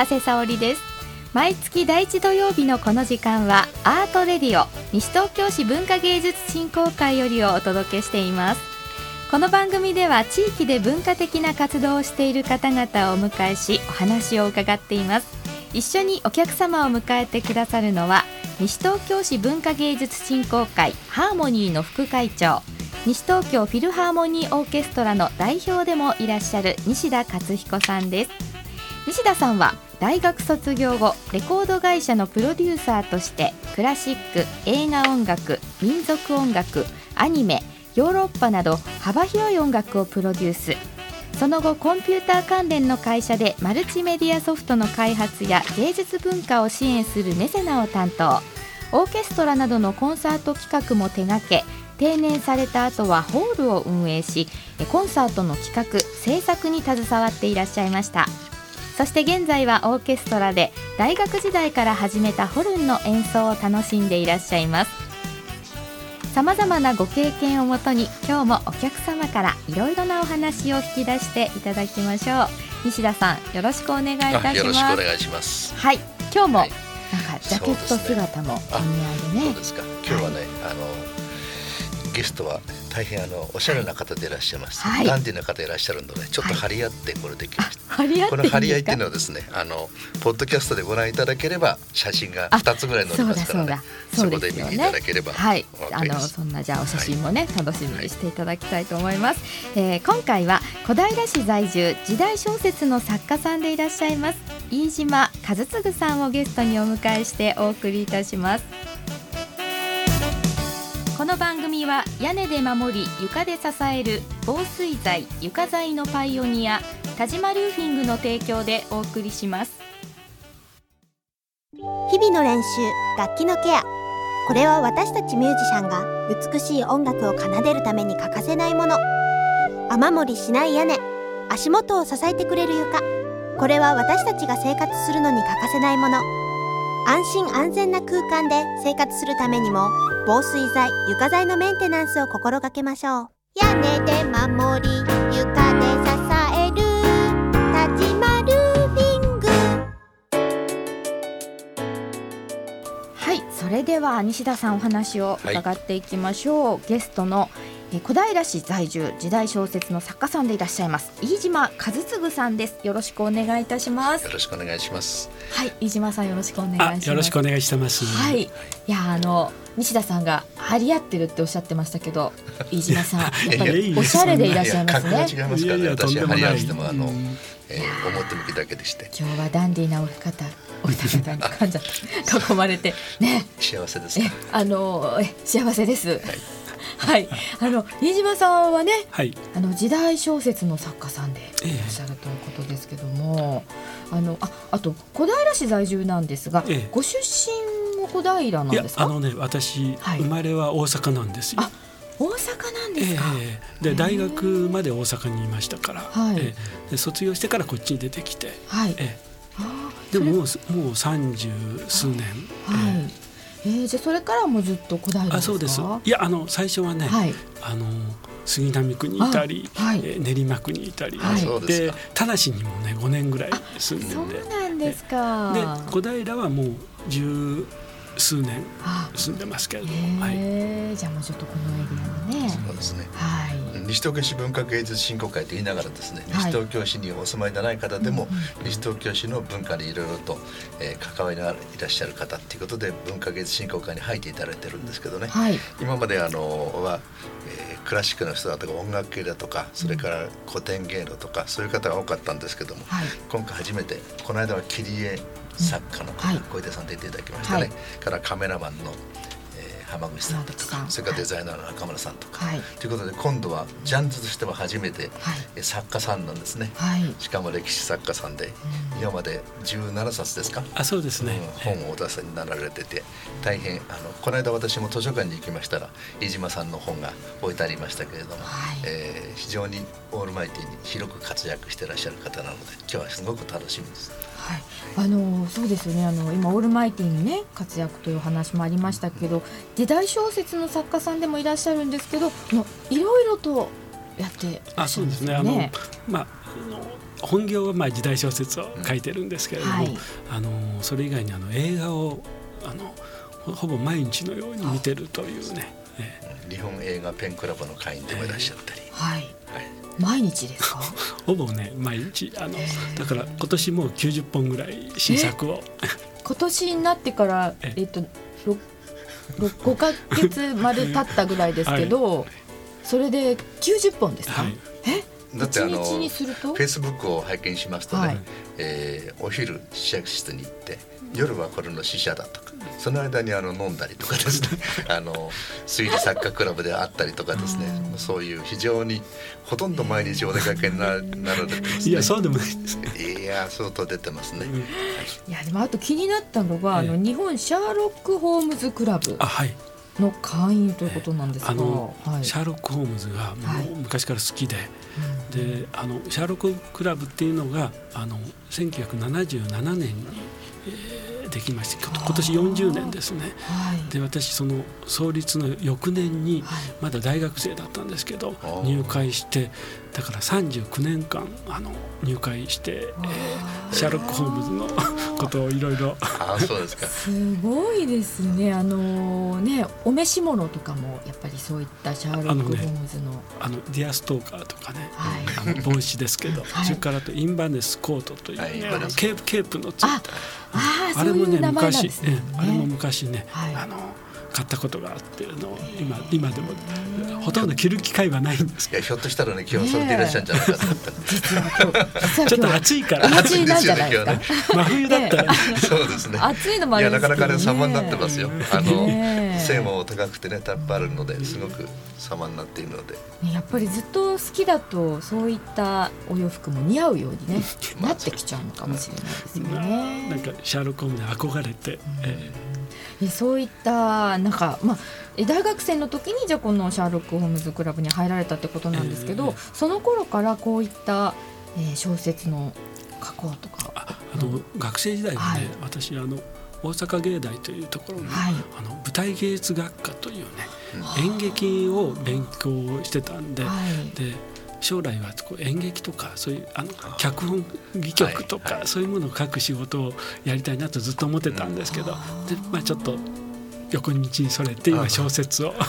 長谷沙織です。毎月第一土曜日のこの時間はアートレディオ西東京市文化芸術振興会よりをお届けしています。この番組では地域で文化的な活動をしている方々をお迎えしお話を伺っています。一緒にお客様を迎えてくださるのは西東京市文化芸術振興会ハーモニーの副会長西東京フィルハーモニーオーケストラの代表でもいらっしゃる西田勝彦さんです。西田さんは大学卒業後レコード会社のプロデューサーとしてクラシック映画音楽民族音楽アニメヨーロッパなど幅広い音楽をプロデュース。その後コンピューター関連の会社でマルチメディアソフトの開発や芸術文化を支援するメセナを担当。オーケストラなどのコンサート企画も手掛け定年された後はホールを運営しコンサートの企画制作に携わっていらっしゃいましたそして現在はオーケストラで大学時代から始めたホルンの演奏を楽しんでいらっしゃいます。さまざまなご経験をもとに今日もお客様からいろいろなお話を引き出していただきましょう。西田さんよろしくお願いいたします。よろしくお願いします。はい今日も、なんかジャケット姿もお似合いでね。そうですか。今日はね、はい、あのゲストは大変あのおしゃれな方でいらっしゃいます、はい、ダンディーな方いらっしゃるのでちょっと張り合ってこれできました、はい、この張り合いっていうのはですねあのポッドキャストでご覧いただければ写真が二つぐらい載りますからね。そこで見ていただければ。はい。あのそんなじゃあお写真もね、楽しみにしていただきたいと思います、えー、今回は小平市在住時代小説の作家さんでいらっしゃいます。飯島和次さんをゲストにお迎えしてお送りいたしますこの番組は屋根で守り床で支える防水材床材のパイオニア田島ルーフィングの提供でお送りします。日々の練習楽器のケア。これは私たちミュージシャンが美しい音楽を奏でるために欠かせないもの。雨漏りしない屋根足元を支えてくれる床。これは私たちが生活するのに欠かせないもの。安心安全な空間で生活するためにも防水材床材のメンテナンスを心がけましょう。屋根で守り床で支えれでは西田さんお話を伺っていきましょう、はい、ゲストの小平市在住時代小説の作家さんでいらっしゃいます飯島和次さんです。よろしくお願いいたします。よろしくお願いします。はい飯島さんよろしくお願いします。よろしくお願いしてます。はい。いやあの西田さんが張り合ってるっておっしゃってましたけど 飯島さんやっぱりおしゃれでいらっしゃいますね。違いますからね。私は張り合ってもあの、えー、表向きだけでして。今日はダンディーなお方お二方に噛んじゃった。囲まれて。ね。幸せですあのえ幸せです、はい。はい、あの飯島さんはね、はい、あの時代小説の作家さんでいらっしゃるということですけども、えー、あのああと小平市在住なんですが、えー、ご出身も小平なんですか？あのね私、はい、生まれは大阪なんですよ。大阪なんですか、えー、で大学まで大阪にいましたから、はい。えー、で卒業してからこっちに出てきて、はい。えー、でももうもう三十数年、はい。えーえー、じゃそれからもずっと小平あそうです。いやあの最初はね、はい、あの杉並区にいたり、はい、えー、練馬区にいたり、はい、で田無にもね5年ぐらい住んでそうなんですか。で小平はもう十数年住んでますけれども、はい、じゃあもうちょっとこのエリアのね。そうですね、はい、西東京市文化芸術振興会と言いながらですね、西東京市にお住まいでない方でも、西東京市の文化にいろいろと、えー、関わりがいらっしゃる方っていうことで文化芸術振興会に入っていただいてるんですけどね、はい、今まであのは、えー、クラシックの人だとか音楽系だとかそれから古典芸能とかそういう方が多かったんですけども、はい、今回初めてこの間は切り絵作家の小出さん出ていただきましたね、はい、からカメラマンの浜口さんとかそれからデザイナーの中村さんとか、はい、ということで今度はジャンルとしては初めて、はい、作家さんなんですね、はい、しかも歴史作家さんで、うん、今まで17冊ですか？あそうですね、うん、本をお出しになられてて大変あのこの間私も図書館に行きましたら飯島さんの本が置いてありましたけれども、はい、えー、非常にオールマイティに広く活躍していらっしゃる方なので今日はすごく楽しみです。はい、あのそうですよね。あの今オールマイティにね活躍という話もありましたけど時代小説の作家さんでもいらっしゃるんですけどいろいろとやってあそうですね。あのまあ本業はまあ時代小説を書いてるんですけれども、はい、あのそれ以外にあの映画をあのほぼ毎日のように見てるというね、日本映画ペンクラブの会員でもいらっしゃったり、えー、はい、はい、毎日ですか？ほぼね毎日。あの、だから今年もう90本ぐらい新作を。今年になってからえっと5か月まで経ったぐらいですけど、はい、それで90本ですか、はい、え？だってあのフェイスブックを拝見しますとね、はい、えー、お昼試着室に行って夜はこれの試写だとかその間にあの飲んだりとかですね。あの推理作家クラブであったりとかですね。そういう非常にほとんど毎日お出かけになるので、ね、いやそうでもない。ですいや相当出てますね、い。やでもあと気になったのが、あの日本シャーロック・ホームズクラブ。あはい。の会員ということなんですが、あの、はい、シャーロック・ホームズがもう昔から好きで、はい、であのシャーロック・クラブっていうのがあの1977年に、えーできまして今年40年ですね、はい、で私その創立の翌年にまだ大学生だったんですけど、入会してだから39年間あの入会して、えー、シャーロック・ホームズの ことをいろいろ。すごいですね。あのねお召し物とかもやっぱりそういったシャーロック・ホームズの。あの、ね、ディアストーカーとかね、はい、あの帽子ですけど、はい、それからとインバネスコートというね、はい、ケープケープのついたああれもね昔、ね、あれも昔ね、あの買ったことがあっての今今でもほとんど着る機会はない。んですいやひょっとしたらね今日それでいらっしゃるんじゃないかとちょっと暑いから。暑いなんじゃないですか。真冬だったらそうですね。暑いのもいやなかなかね様になってますよ。あの背も高くてねタップあるのですごく様になっているので。やっぱりずっと好きだとそういったお洋服も似合うようにねなってきちゃうのかもしれないですよね。なんかシャーロック・ホームで憧れて、えーそういったなんかまあ大学生の時にじゃこのシャーロック・ホームズクラブに入られたってことなんですけど、えー、その頃からこういった、えー、小説の書こうとか。あの学生時代はね、はい、私あの大阪芸大というところに、はい、あの舞台芸術学科というね、演劇を勉強してたんではい、で将来はこう演劇とかそういうあの脚本戯曲とか、そういうものを書く仕事をやりたいなとずっと思ってたんですけど、でまあ、ちょっと横道にそれて今小説を。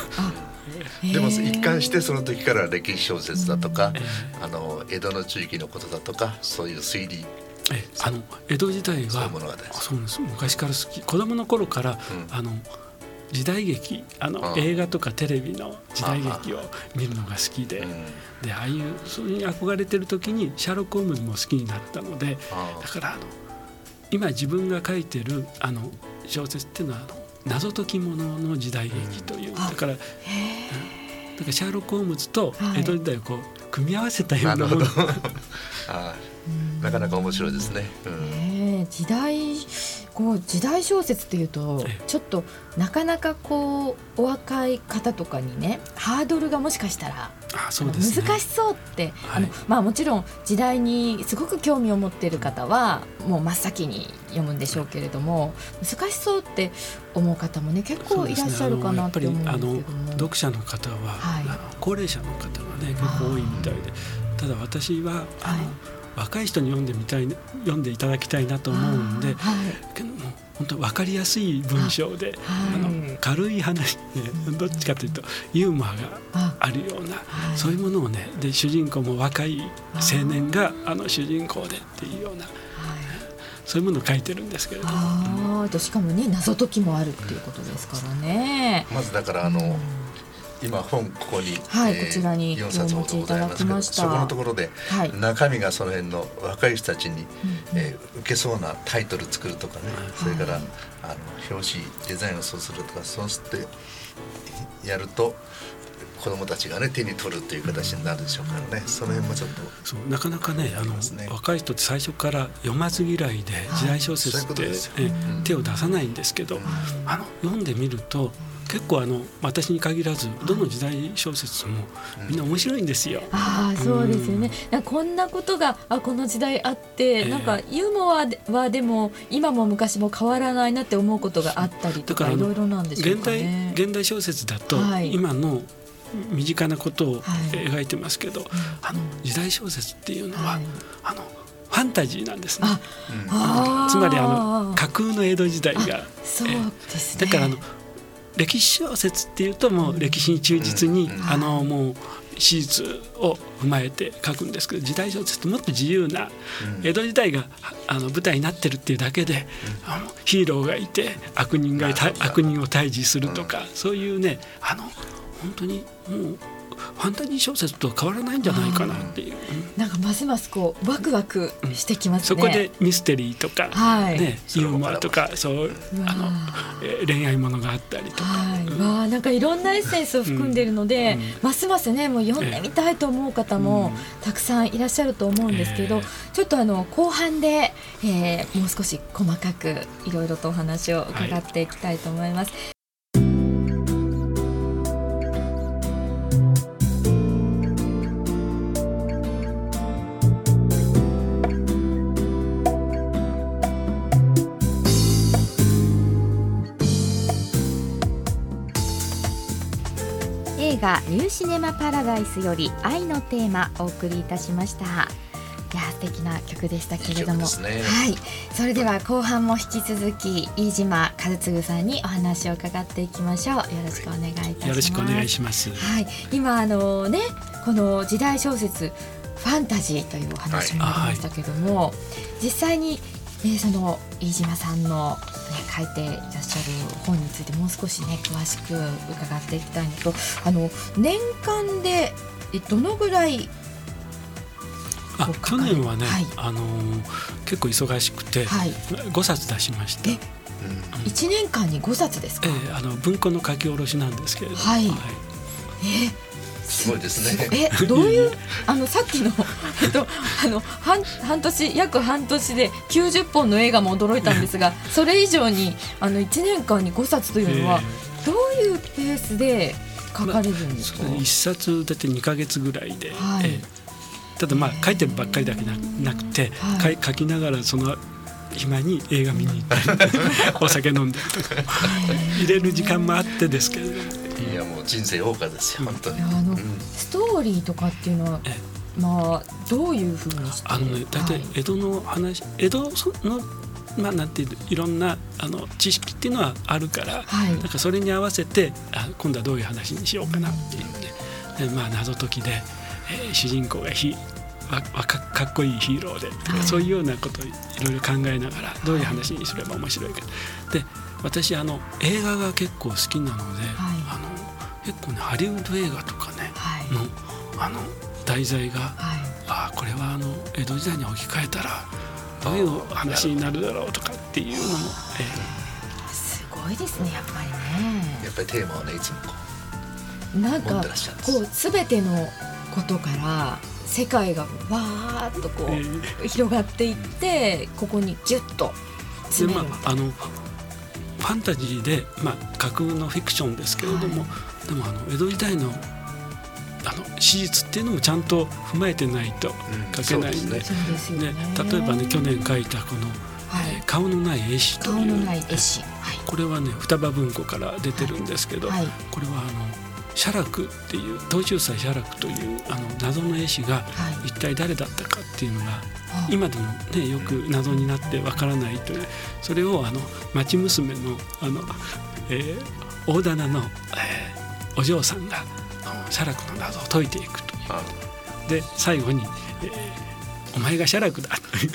でも一貫してその時から歴史小説だとか、あの江戸の地域のことだとかそういう推理。えあの江戸時代はそうです。昔から好き。子供の頃から、うん、あの時代劇あの映画とかテレビの時代劇を見るのが好きででああいうそれに憧れてる時にシャーロック・ホームズも好きになったのでだからあの今自分が書いてるあの小説っていうのはあの謎解き物の時代劇という、だから、うん、だからシャーロック・ホームズと江戸時代をこう組み合わせたようなもの、はい、なかなか面白いですね。うん、時代こう時代小説っていうとちょっとなかなかこうお若い方とかにねハードルがもしかしたらあそうです、ね、難しそうって、はい、あのまあ、もちろん時代にすごく興味を持っている方はもう真っ先に読むんでしょうけれども難しそうって思う方もね結構いらっしゃるかなって思うんですけども、ね、読者の方は、はい、高齢者の方がね結構多いみたいで。ただ私はあの、はい若い人に読んでみたい読んでいただきたいなと思うんで、はい、けども本当分かりやすい文章で、あの軽い話ねどっちかというとユーモアがあるような、そういうものをねで主人公も若い青年があの主人公でっていうような。そういうものを書いてるんですけれども。ああ、しかもね謎解きもあるっていうことですからね。まずだからあの、うん今本ここに、はい、えー、こちらに4冊ほどございますけどそこのところで、はい、中身がその辺の若い人たちに、うん、えー、受けそうなタイトル作るとかね、それから、あの表紙デザインをそうするとかそうしてやると子供たちがね手に取るという形になるでしょうからね。その辺もちょっとそうなかなかねあの、ね、若い人って最初から読まず嫌いで時代小説って、手を出さないんですけど、あの読んでみると結構あの私に限らずどの時代小説もみんな面白いんですよ。ああそうですよね。こんなことがあこの時代あって、えー、なんかユーモアはでも今も昔も変わらないなって思うことがあったりとかいろいろなんでしょうか、ね、現代現代小説だと、はい、今の身近なことを描いてますけど、はい、あの時代小説っていうのは、はい、あのファンタジーなんですね。つまりあの架空の江戸時代が、そうですね、だからあの歴史小説っていうともう歴史に忠実に、うん、あのもう史実を踏まえて書くんですけど時代小説ってもっと自由な、江戸時代があの舞台になってるっていうだけで、あのヒーローがいて悪人が悪人を退治するとか、そういうねあの本当にもうファンタジー小説と変わらないんじゃないかなっていう、なんかますますこうワクワクしてきますね、そこでミステリーとか、はい、ねユーモアとかそうあの、えー、恋愛ものがあったりとか、はい。うん、わなんかいろんなエッセンスを含んでいるので、うん、ますますねもう読んでみたいと思う方もたくさんいらっしゃると思うんですけど、えー、ちょっとあの後半で、えー、もう少し細かくいろいろとお話を伺っていきたいと思います。はいニューシネマパラダイスより愛のテーマお送りいたしました。いや素敵な曲でしたけれども、ね、はい。それでは後半も引き続き飯島和次さんにお話を伺っていきましょう。よろしくお願いいたします。よろしくお願いします。はい。今あのねこの時代小説ファンタジーというお話もありましたけども、はい、実際に、えー、その飯島さんの書いていらっしゃる本についてもう少しね詳しく伺っていきたいのとあの年間でどのぐらいあ去年はね、はい、あのー、結構忙しくて、はい、5冊出しました。1年間に5冊ですか、えー、あの文庫の書き下ろしなんですけれどはい、はい、えーすごいですね。え、どういうあのさっきのえっとあの半半年約半年で90本の映画も驚いたんですが、それ以上にあの1年間に5冊というのはどういうペースで書かれるんですか？一、冊だって2か月ぐらいで。はい、ただまあ書いてるばっかりだけななくて、はい、書きながらその暇に映画見に行ったり お酒飲んで入れる時間もあってですけれども。いやもう人生謳歌ですよ本当に。あの、うん、ストーリーとかっていうのは。まあどういうふうにあのね大体江戸の話、はい、江戸のまあなんていういろんなあの知識っていうのはあるから、はい、だからそれに合わせてあ今度はどういう話にしようかなっていうね、でまあ謎解きで、えー、主人公がひわかかっこいいヒーローで、はい、そういうようなことをいろいろ考えながらどういう話にすれば面白いか。で私あの映画が結構好きなので、はい、結構ねハリウッド映画とかね、はい、のあの題材が、はい、あこれはあの江戸時代に置き換えたらどういう話になるだろうとかっていうのも、えー、すごいですねやっぱりね。やっぱりテーマはねいつもこうなんかこう全てのことから世界がわーっとこう、えー、広がっていってここにギュッと詰める、まあ、あのファンタジーで、まあ、架空のフィクションですけれども、はい、でもあの江戸時代のあの史実っていうのもちゃんと踏まえてないと書けないんで,、ね。例えばね去年書いたこのはい、えー、顔のない絵師という。これはね双葉文庫から出てるんですけど、はい、これはあの写楽っていう東中祭写楽というあの謎の絵師が一体誰だったかっていうのが、今でもねよく謎になってわからないというそれをあの町娘のあの、えー、大棚の、えー、お嬢さんが写楽の謎を解いていくという。で最後に、えー「お前が写楽だ」という。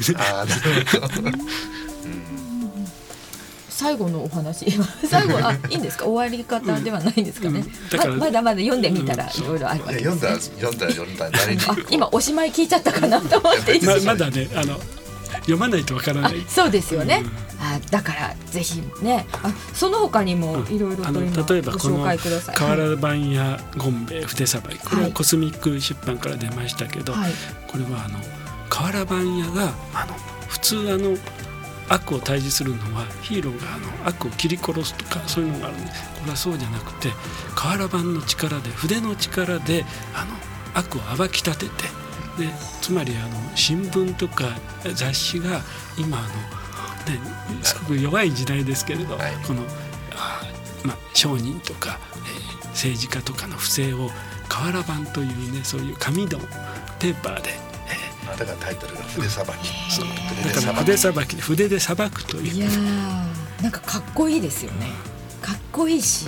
最後のお話。最後あいいんですか？終わり方ではないんですかね、うん。ままだまだ読んでみたらいろいろあるわけです、ね、読んだ読んだ読んだ誰に？今おしまい聞いちゃったかなと思って。ままだねあの読まないとわからない。そうですよね、うん、あだからぜひね。あその他にもいろいろと今例えばこの瓦版やゴンベ筆さばいこれはコスミック出版から出ましたけど、はい、これはあの瓦版屋があの普通あの悪を退治するのはヒーローがあの悪を切り殺すとかそういうのがあるんでこれはそうじゃなくて瓦版の力で筆の力であの悪を暴き立ててでつまりあの新聞とか雑誌が今あの、ね、すごく弱い時代ですけれど、はい、このまあ、商人とか、えー、政治家とかの不正を瓦版というねそういう紙のペーパーで、えー、だからタイトルが筆さばき、そうだから筆さばき筆でさばくという。いやなんかかっこいいですよね、かっこいいし、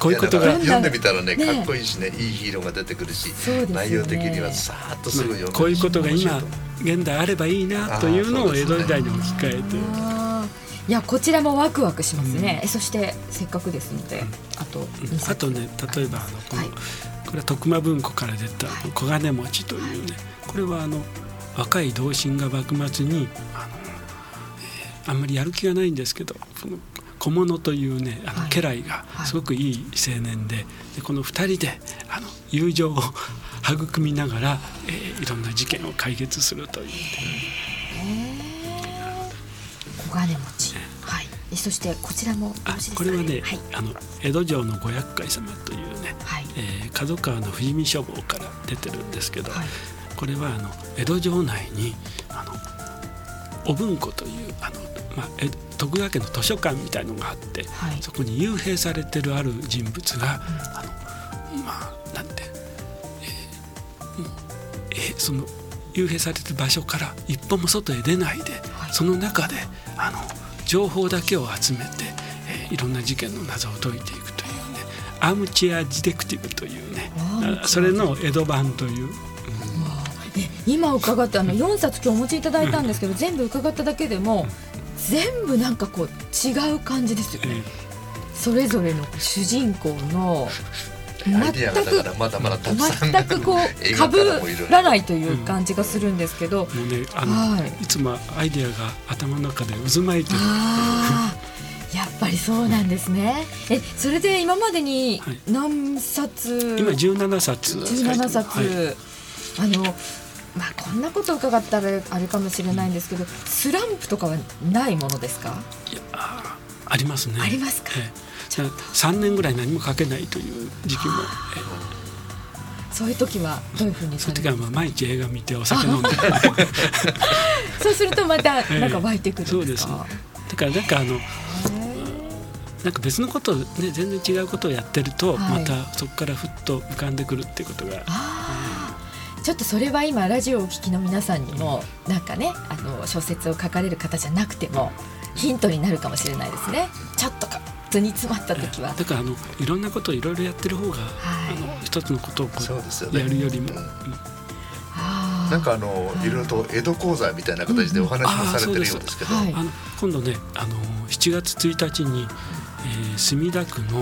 こういうことが。読んでみたらねかっこいいしねいいヒーローが出てくるし、ね、内容的にはさーっとすぐ読める、こういうことが今現代あればいいなというのを江戸時代に置き換えて。いやこちらもワクワクしますね、うん、そしてせっかくですので、あとあとね例えばあのこの、はい、これは徳間文庫から出た「小金持ち」というね、これはあの若い同心が幕末にあの、えー、あんまりやる気がないんですけどその小物というねあの家来がすごくいい青年ででこの2人であの友情を育みながら、えー、いろんな事件を解決するという。小金持ち、はい、そしてこちらもこれはね、はい、あの江戸城の五百回様というね、はい、えー、角川の富士見書房から出てるんですけど、はい、これはあの江戸城内にあのお文庫というあの、まあ、え徳川家の図書館みたいのがあって、はい、そこに幽閉されてるある人物が、うん、あのまあなんて、えー、えー、その幽閉されてる場所から一歩も外へ出ないで、はい、その中であの情報だけを集めて、えー、いろんな事件の謎を解いていくというねアームチェア・ディテクティブというねそれの江戸版という。今伺ってあの4冊今日お持ちいただいたんですけど、全部伺っただけでも全部なんかこう違う感じですよね。それぞれの主人公の全くまだまだ全くこうかぶらないという感じがするんですけど、うん、もうねあの、はい、いつもアイディアが頭の中で渦巻いてる。やっぱりそうなんですね。え、それで今までに何冊？はい、今十七冊。十七冊、はい、あの。まあ、こんなこと伺ったらあれかもしれないんですけどスランプとかはないものですか？いやありますね。ありますか、え3年ぐらい何も書けないという時期も、そういう時はどういうふうにそういう時はまあ毎日映画見てお酒飲んで。そうするとまた なんか湧いてくるそうですだからなんかあのなんか別のことね全然違うことをやってると、またそこからふっと浮かんでくるっていうことが、ちょっとそれは今ラジオをお聞きの皆さんにもなんかねあの小説を書かれる方じゃなくてもヒントになるかもしれないですね。ちょっとかと煮詰まった時は。だからあのいろんなことをいろいろやってる方が、はい、あの一つのことをこう、やるよりも。なんかあの、い、ろいろと江戸講座みたいな形でお話もされてるようですけど、あの今度ねあの7月1日に、えー、墨田区の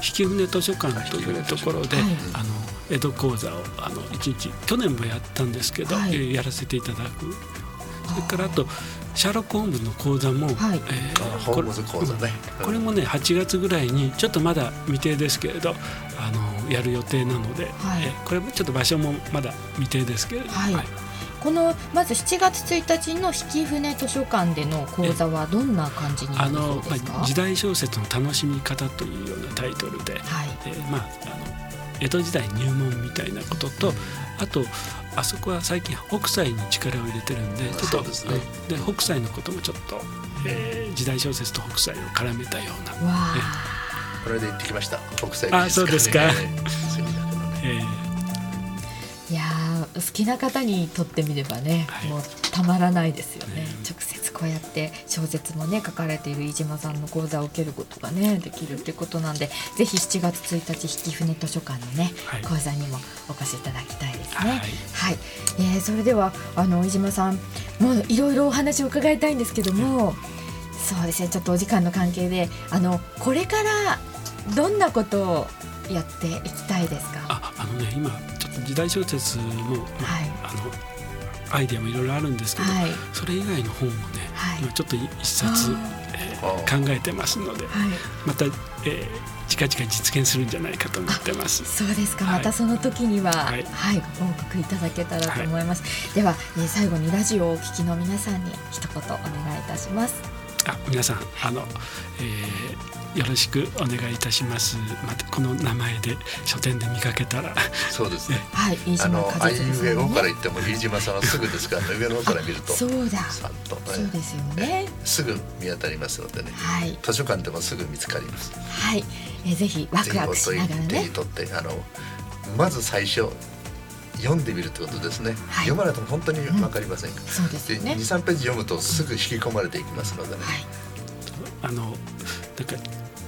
引舟図書館というところで、はい、あの江戸講座をあの一日去年もやったんですけど、はい、やらせていただく。それからあとシャーロック・ホームズの講座も、はい。えー、ホームズ講座ね、これもね8月ぐらいにちょっとまだ未定ですけれどあのやる予定なので、はい、えー、これもちょっと場所もまだ未定ですけれど、はい、はい、このまず7月1日の引舟図書館での講座はどんな感じになりそうですか、まあ、時代小説の楽しみ方というようなタイトルで、はい。えー、まああの江戸時代入門みたいなことと、あとあそこは最近北斎に力を入れてるんでちょっとで、ね。で北斎のこともちょっと、えー、時代小説と北斎を絡めたような、ね、これで行ってきました。北斎あそうですか、えー、好きな方にとってみればね、はい、もうたまらないですよね、直接こうやって小説もね書かれている飯島さんの講座を受けることがねできるってことなんでぜひ7月1日引舟図書館のね、はい、講座にもお越しいただきたいですね。はい、はい、えー、それではあの飯島さんもういろいろお話を伺いたいんですけども、そうですねちょっとお時間の関係であのこれからどんなことをやっていきたいですか？ああのね今時代小説も、まあ、はい、あのアイデアもいろいろあるんですけど、はい、それ以外の本もね、はい、今ちょっと一冊、えー、考えてますので、はい、また、えー、近々実現するんじゃないかと思ってます。そうですか、またその時には、はい、はい、ご報告いただけたらと思います。では、えー、最後にラジオをお聞きの皆さんに一言お願いいたします。あ皆さんあの、えーよろしくお願いいたします。またこの名前で書店で見かけたら。そうですね。はいあのあいうえおから言っても飯島さんはすぐですから、ね、上の方から見るとそうだ。さっと、ね、そうですよね。すぐ見当たりますのでね、はい、図書館でもすぐ見つかります。はい。えぜひワクワクしながらね。手に取ってあのまず最初読んでみるってことですね、はい、読まないと本当にわかりませんか？ら、うん、そうですね、二三ページ読むとすぐ引き込まれていきますのでね、はい、あのなんか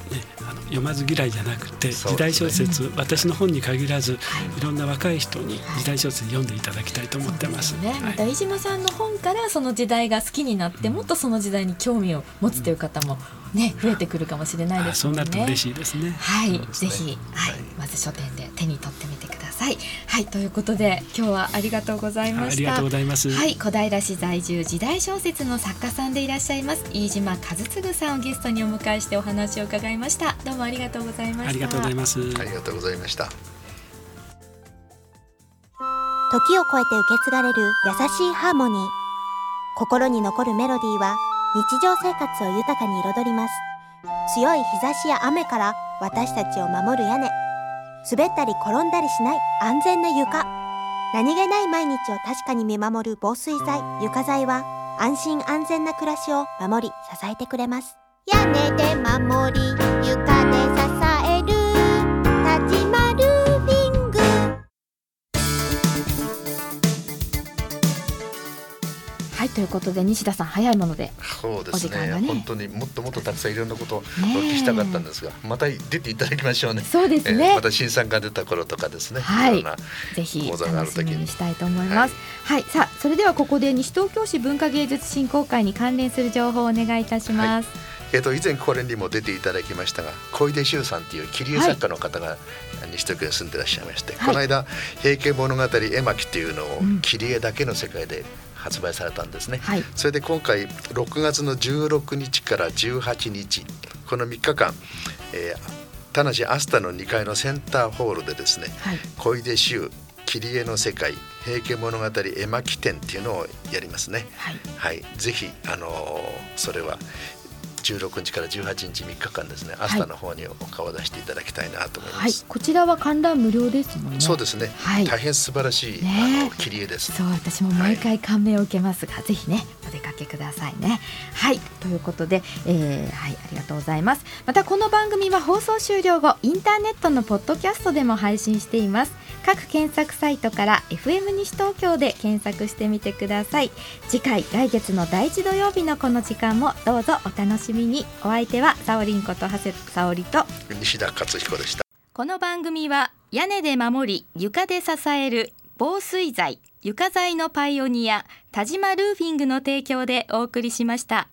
ね、あの読まず嫌いじゃなくて、時代小説、ね、私の本に限らず、はい、いろんな若い人に時代小説読んでいただきたいと思ってます。ね、また飯島さんの本からその時代が好きになって、もっとその時代に興味を持つという方もね、増えてくるかもしれないですね。そうなると嬉しいですね。はい、ね、ぜひ、はい、まず書店で手に取ってみてください。はい、ということで、今日はありがとうございました。ありがとうございます。はい、小平市在住時代小説の作家さんでいらっしゃいます飯島和次さんをゲストにお迎えしてお話を伺いました。どうもありがとうございました。ありがとうございます。ありがとうございました。時を超えて受け継がれる優しいハーモニー。心に残るメロディーは日常生活を豊かに彩ります。強い日差しや雨から私たちを守る屋根。滑ったり転んだりしない安全な床。何気ない毎日を確かに見守る防水剤、床材は安心安全な暮らしを守り支えてくれます。屋根で守り、床で支えということで西田さん早いものでそうですね、ね、本当にもっともっとたくさんいろんなことをお聞きしたかったんですが、また出ていただきましょうね。そうですね、えー、また新さんが出た頃とかですね。はい。ぜひ楽しみにしたいと思います、はい、はい、さあそれではここで西東京市文化芸術振興会に関連する情報をお願いいたします、はい。えーと、以前これにも出ていただきましたが小出修さんという切り絵作家の方が西東京に住んでらっしゃいまして、はい、この間「平家物語絵巻」っていうのを切り絵だけの世界で発売されたんですね、はい、それで今回6月の16日から18日この3日間、えー、田無アスタの2階のセンターホールでですね、はい、小出修切り絵の世界平家物語絵巻展っていうのをやりますね。はい、はい、ぜひあのー、それは16日から18日3日間ですね、アスタの方にお顔を出していただきたいなと思います。はい、こちらは観覧無料ですもんね。そうですね。はい、大変素晴らしい、ね、あの切り絵です。そう、私も毎回感銘を受けますが、はい、ぜひね、お出かけくださいね。はい、ということで、えー、はい、ありがとうございます。またこの番組は放送終了後、インターネットのポッドキャストでも配信しています。各検索サイトから FM 西東京で検索してみてください。次回来月の第一土曜日のこの時間もどうぞお楽しみに。お相手はサオリンこと長谷沙織と西田勝彦でしたこの番組は屋根で守り床で支える防水材床材のパイオニア田島ルーフィングの提供でお送りしました。